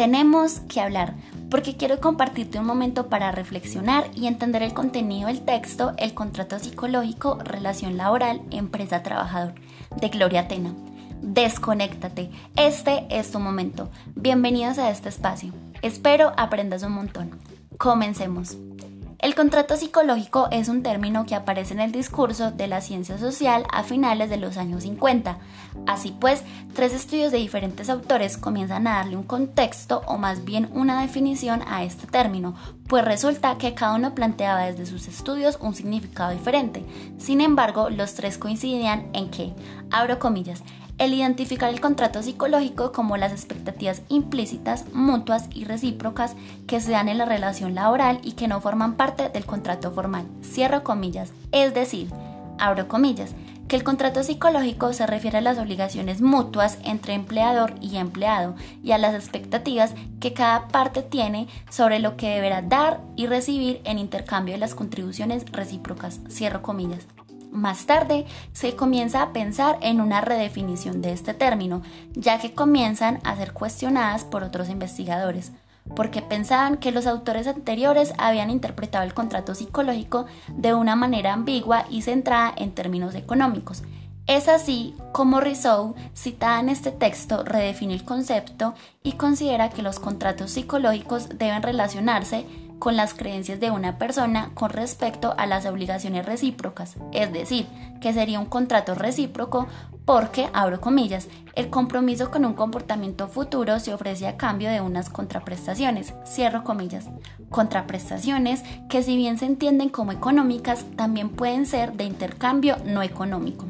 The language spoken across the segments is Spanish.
Tenemos que hablar porque quiero compartirte un momento para reflexionar y entender el contenido del texto El contrato psicológico, relación laboral, empresa-trabajador de Gloria Atena. Desconéctate, este es tu momento. Bienvenidos a este espacio. Espero aprendas un montón. Comencemos. El contrato psicológico es un término que aparece en el discurso de la ciencia social a finales de los años 50. Así pues, tres estudios de diferentes autores comienzan a darle un contexto o más bien una definición a este término, pues resulta que cada uno planteaba desde sus estudios un significado diferente. Sin embargo, los tres coincidían en que, abro comillas, el identificar el contrato psicológico como las expectativas implícitas, mutuas y recíprocas que se dan en la relación laboral y que no forman parte del contrato formal. Cierro comillas. Es decir, abro comillas, que el contrato psicológico se refiere a las obligaciones mutuas entre empleador y empleado y a las expectativas que cada parte tiene sobre lo que deberá dar y recibir en intercambio de las contribuciones recíprocas. Cierro comillas. Más tarde se comienza a pensar en una redefinición de este término, ya que comienzan a ser cuestionadas por otros investigadores, porque pensaban que los autores anteriores habían interpretado el contrato psicológico de una manera ambigua y centrada en términos económicos. Es así como Rousseau, citada en este texto, redefine el concepto y considera que los contratos psicológicos deben relacionarse con las creencias de una persona con respecto a las obligaciones recíprocas, es decir, que sería un contrato recíproco porque, abro comillas, el compromiso con un comportamiento futuro se ofrece a cambio de unas contraprestaciones, cierro comillas, contraprestaciones que si bien se entienden como económicas, también pueden ser de intercambio no económico.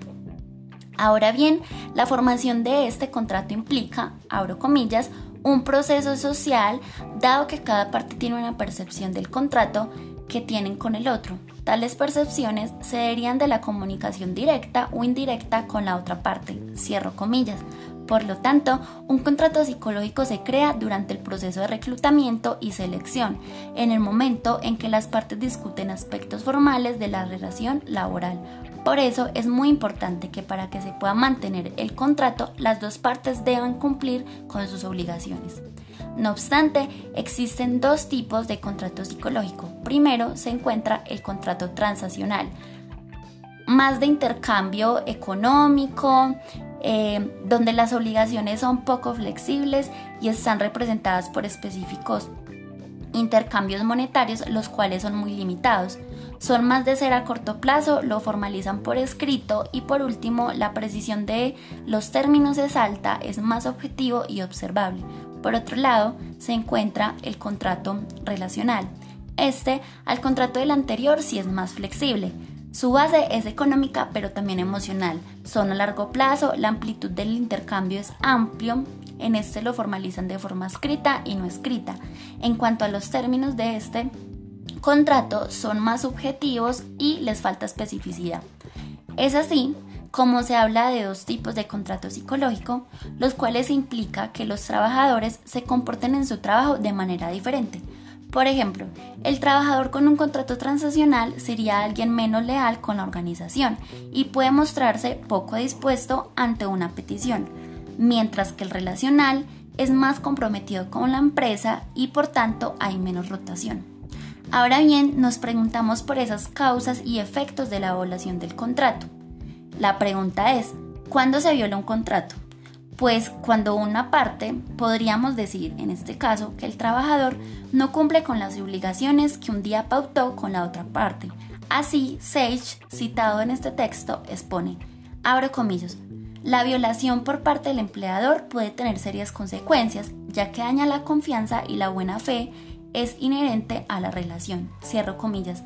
Ahora bien, la formación de este contrato implica, abro comillas, un proceso social, dado que cada parte tiene una percepción del contrato que tienen con el otro. Tales percepciones se derivan de la comunicación directa o indirecta con la otra parte. Cierro comillas. Por lo tanto, un contrato psicológico se crea durante el proceso de reclutamiento y selección, en el momento en que las partes discuten aspectos formales de la relación laboral. Por eso es muy importante que para que se pueda mantener el contrato, las dos partes deban cumplir con sus obligaciones. No obstante, existen dos tipos de contrato psicológico. Primero se encuentra el contrato transaccional, más de intercambio económico, eh, donde las obligaciones son poco flexibles y están representadas por específicos intercambios monetarios, los cuales son muy limitados. Son más de ser a corto plazo, lo formalizan por escrito y por último, la precisión de los términos es alta, es más objetivo y observable. Por otro lado, se encuentra el contrato relacional. Este, al contrato del anterior, sí es más flexible. Su base es económica pero también emocional. Son a largo plazo, la amplitud del intercambio es amplio, en este lo formalizan de forma escrita y no escrita. En cuanto a los términos de este contrato, son más subjetivos y les falta especificidad. Es así como se habla de dos tipos de contrato psicológico, los cuales implica que los trabajadores se comporten en su trabajo de manera diferente. Por ejemplo, el trabajador con un contrato transaccional sería alguien menos leal con la organización y puede mostrarse poco dispuesto ante una petición mientras que el relacional es más comprometido con la empresa y por tanto hay menos rotación. Ahora bien, nos preguntamos por esas causas y efectos de la violación del contrato. La pregunta es, ¿cuándo se viola un contrato? Pues cuando una parte, podríamos decir en este caso, que el trabajador no cumple con las obligaciones que un día pautó con la otra parte. Así, Sage, citado en este texto, expone, abro comillas, la violación por parte del empleador puede tener serias consecuencias, ya que daña la confianza y la buena fe es inherente a la relación. Cierro comillas.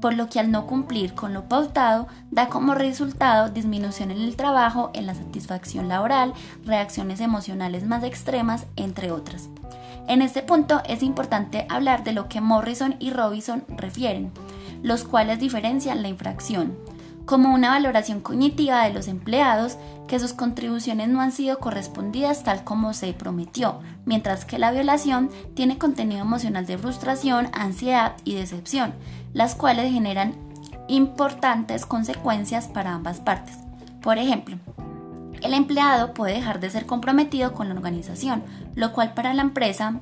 Por lo que al no cumplir con lo pautado, da como resultado disminución en el trabajo, en la satisfacción laboral, reacciones emocionales más extremas, entre otras. En este punto es importante hablar de lo que Morrison y Robinson refieren, los cuales diferencian la infracción, como una valoración cognitiva de los empleados que sus contribuciones no han sido correspondidas tal como se prometió, mientras que la violación tiene contenido emocional de frustración, ansiedad y decepción, las cuales generan importantes consecuencias para ambas partes. Por ejemplo, el empleado puede dejar de ser comprometido con la organización, lo cual para la empresa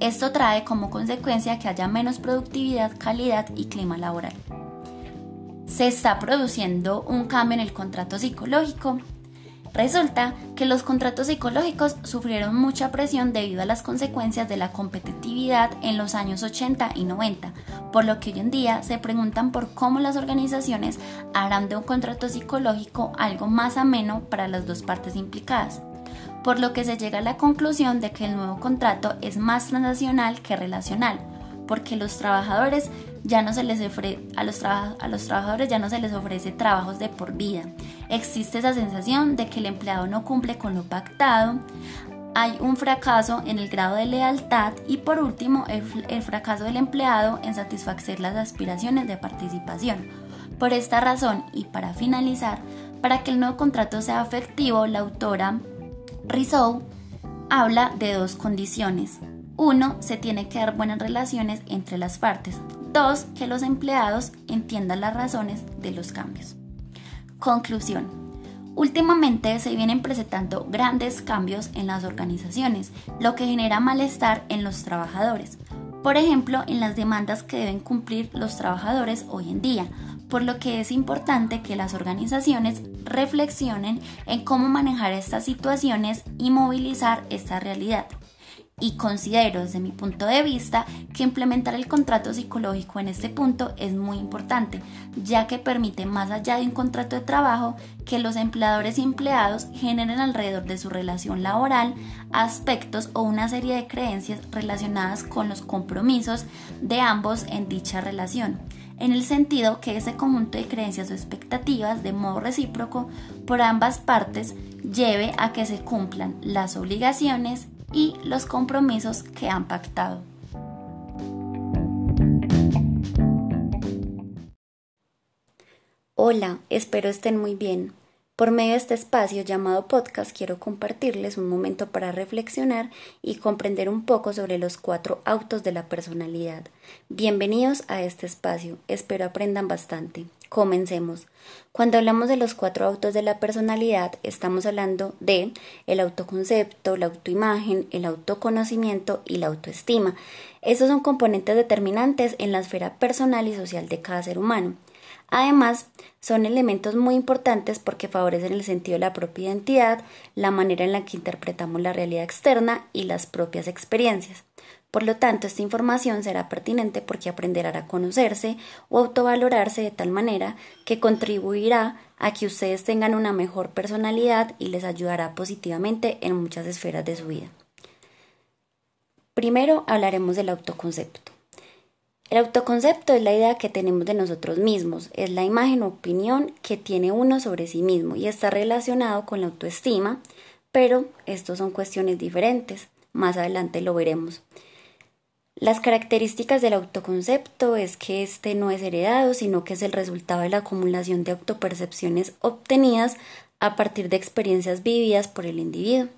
esto trae como consecuencia que haya menos productividad, calidad y clima laboral. Se está produciendo un cambio en el contrato psicológico. Resulta que los contratos psicológicos sufrieron mucha presión debido a las consecuencias de la competitividad en los años 80 y 90, por lo que hoy en día se preguntan por cómo las organizaciones harán de un contrato psicológico algo más ameno para las dos partes implicadas, por lo que se llega a la conclusión de que el nuevo contrato es más transaccional que relacional, porque los trabajadores ya no se les a, los a los trabajadores ya no se les ofrece trabajos de por vida. Existe esa sensación de que el empleado no cumple con lo pactado. Hay un fracaso en el grado de lealtad y por último el, el fracaso del empleado en satisfacer las aspiraciones de participación. Por esta razón y para finalizar, para que el nuevo contrato sea efectivo, la autora Rizzo habla de dos condiciones. Uno, se tiene que dar buenas relaciones entre las partes. Dos, que los empleados entiendan las razones de los cambios. Conclusión. Últimamente se vienen presentando grandes cambios en las organizaciones, lo que genera malestar en los trabajadores. Por ejemplo, en las demandas que deben cumplir los trabajadores hoy en día, por lo que es importante que las organizaciones reflexionen en cómo manejar estas situaciones y movilizar esta realidad y considero desde mi punto de vista que implementar el contrato psicológico en este punto es muy importante, ya que permite más allá de un contrato de trabajo que los empleadores y empleados generen alrededor de su relación laboral aspectos o una serie de creencias relacionadas con los compromisos de ambos en dicha relación en el sentido que ese conjunto de creencias o expectativas de modo recíproco por ambas partes lleve a que se cumplan las obligaciones y los compromisos que han pactado. Hola, espero estén muy bien. Por medio de este espacio llamado podcast quiero compartirles un momento para reflexionar y comprender un poco sobre los cuatro autos de la personalidad. Bienvenidos a este espacio, espero aprendan bastante. Comencemos. Cuando hablamos de los cuatro autos de la personalidad, estamos hablando de el autoconcepto, la autoimagen, el autoconocimiento y la autoestima. Estos son componentes determinantes en la esfera personal y social de cada ser humano. Además, son elementos muy importantes porque favorecen el sentido de la propia identidad, la manera en la que interpretamos la realidad externa y las propias experiencias. Por lo tanto, esta información será pertinente porque aprenderá a conocerse o autovalorarse de tal manera que contribuirá a que ustedes tengan una mejor personalidad y les ayudará positivamente en muchas esferas de su vida. Primero hablaremos del autoconcepto. El autoconcepto es la idea que tenemos de nosotros mismos, es la imagen o opinión que tiene uno sobre sí mismo y está relacionado con la autoestima, pero estos son cuestiones diferentes, más adelante lo veremos. Las características del autoconcepto es que este no es heredado, sino que es el resultado de la acumulación de autopercepciones obtenidas a partir de experiencias vividas por el individuo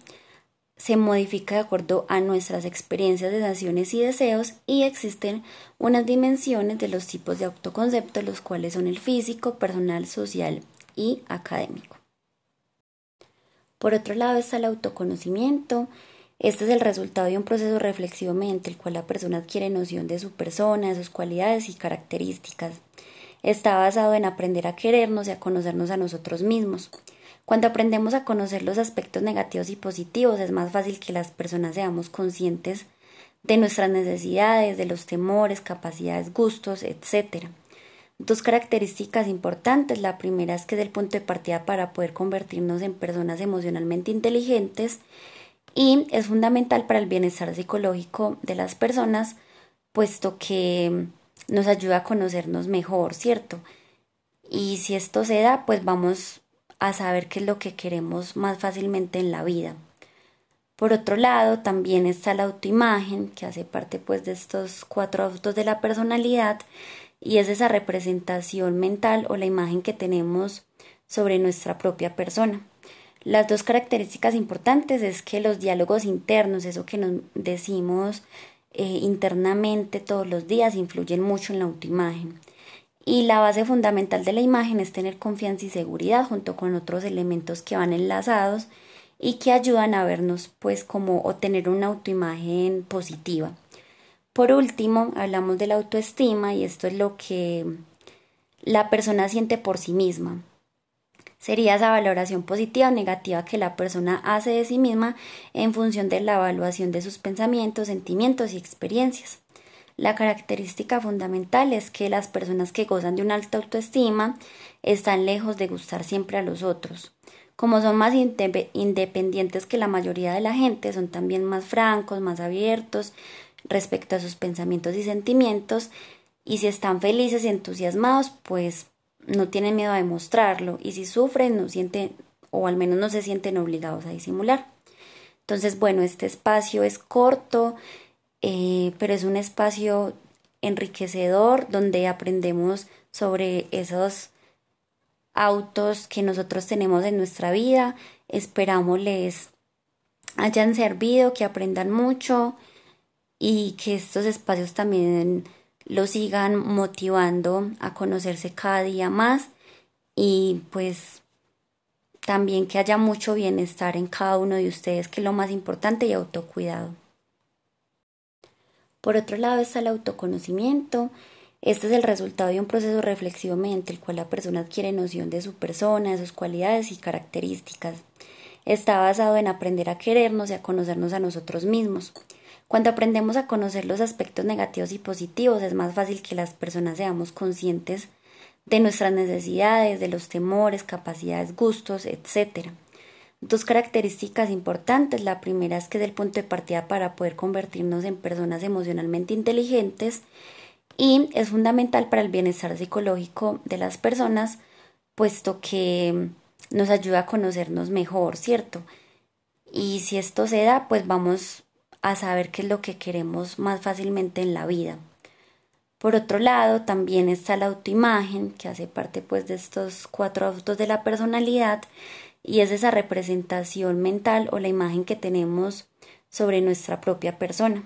se modifica de acuerdo a nuestras experiencias, sensaciones y deseos y existen unas dimensiones de los tipos de autoconcepto, los cuales son el físico, personal, social y académico. Por otro lado está el autoconocimiento. Este es el resultado de un proceso reflexivo mediante el cual la persona adquiere noción de su persona, de sus cualidades y características. Está basado en aprender a querernos y a conocernos a nosotros mismos. Cuando aprendemos a conocer los aspectos negativos y positivos, es más fácil que las personas seamos conscientes de nuestras necesidades, de los temores, capacidades, gustos, etc. Dos características importantes. La primera es que es el punto de partida para poder convertirnos en personas emocionalmente inteligentes y es fundamental para el bienestar psicológico de las personas, puesto que nos ayuda a conocernos mejor, ¿cierto? Y si esto se da, pues vamos a saber qué es lo que queremos más fácilmente en la vida. Por otro lado, también está la autoimagen, que hace parte pues de estos cuatro autos de la personalidad, y es esa representación mental o la imagen que tenemos sobre nuestra propia persona. Las dos características importantes es que los diálogos internos, eso que nos decimos eh, internamente todos los días, influyen mucho en la autoimagen. Y la base fundamental de la imagen es tener confianza y seguridad junto con otros elementos que van enlazados y que ayudan a vernos pues como o tener una autoimagen positiva. Por último, hablamos de la autoestima y esto es lo que la persona siente por sí misma. Sería esa valoración positiva o negativa que la persona hace de sí misma en función de la evaluación de sus pensamientos, sentimientos y experiencias. La característica fundamental es que las personas que gozan de una alta autoestima están lejos de gustar siempre a los otros. Como son más independientes que la mayoría de la gente, son también más francos, más abiertos respecto a sus pensamientos y sentimientos, y si están felices y entusiasmados, pues no tienen miedo a demostrarlo, y si sufren, no sienten, o al menos no se sienten obligados a disimular. Entonces, bueno, este espacio es corto, eh, pero es un espacio enriquecedor donde aprendemos sobre esos autos que nosotros tenemos en nuestra vida. Esperamos les hayan servido, que aprendan mucho y que estos espacios también los sigan motivando a conocerse cada día más y pues también que haya mucho bienestar en cada uno de ustedes, que es lo más importante y autocuidado. Por otro lado está el autoconocimiento. Este es el resultado de un proceso reflexivo mediante el cual la persona adquiere noción de su persona, de sus cualidades y características. Está basado en aprender a querernos y a conocernos a nosotros mismos. Cuando aprendemos a conocer los aspectos negativos y positivos, es más fácil que las personas seamos conscientes de nuestras necesidades, de los temores, capacidades, gustos, etc. Dos características importantes. La primera es que es el punto de partida para poder convertirnos en personas emocionalmente inteligentes y es fundamental para el bienestar psicológico de las personas, puesto que nos ayuda a conocernos mejor, ¿cierto? Y si esto se da, pues vamos a saber qué es lo que queremos más fácilmente en la vida. Por otro lado, también está la autoimagen, que hace parte pues de estos cuatro autos de la personalidad y es esa representación mental o la imagen que tenemos sobre nuestra propia persona.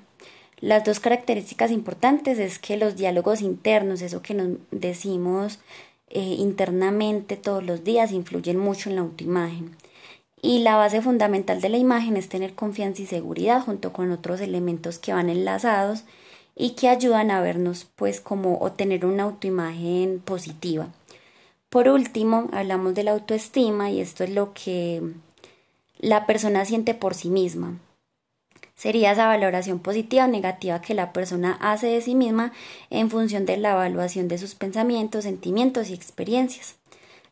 Las dos características importantes es que los diálogos internos, eso que nos decimos eh, internamente todos los días, influyen mucho en la autoimagen. Y la base fundamental de la imagen es tener confianza y seguridad junto con otros elementos que van enlazados y que ayudan a vernos pues como o tener una autoimagen positiva. Por último, hablamos de la autoestima y esto es lo que la persona siente por sí misma. Sería esa valoración positiva o negativa que la persona hace de sí misma en función de la evaluación de sus pensamientos, sentimientos y experiencias.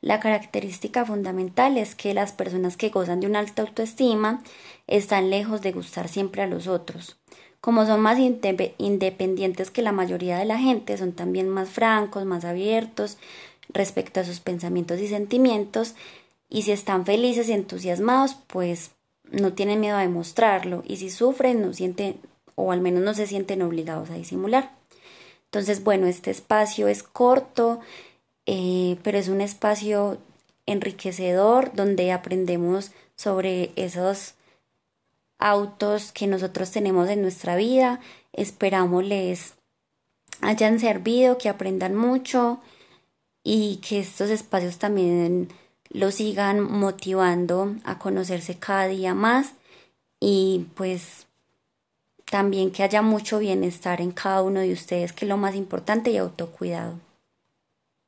La característica fundamental es que las personas que gozan de una alta autoestima están lejos de gustar siempre a los otros. Como son más independientes que la mayoría de la gente, son también más francos, más abiertos, respecto a sus pensamientos y sentimientos y si están felices y entusiasmados, pues no tienen miedo a demostrarlo y si sufren no sienten o al menos no se sienten obligados a disimular. Entonces, bueno, este espacio es corto, eh, pero es un espacio enriquecedor donde aprendemos sobre esos autos que nosotros tenemos en nuestra vida. Esperamos les hayan servido, que aprendan mucho y que estos espacios también los sigan motivando a conocerse cada día más y pues también que haya mucho bienestar en cada uno de ustedes, que es lo más importante y autocuidado.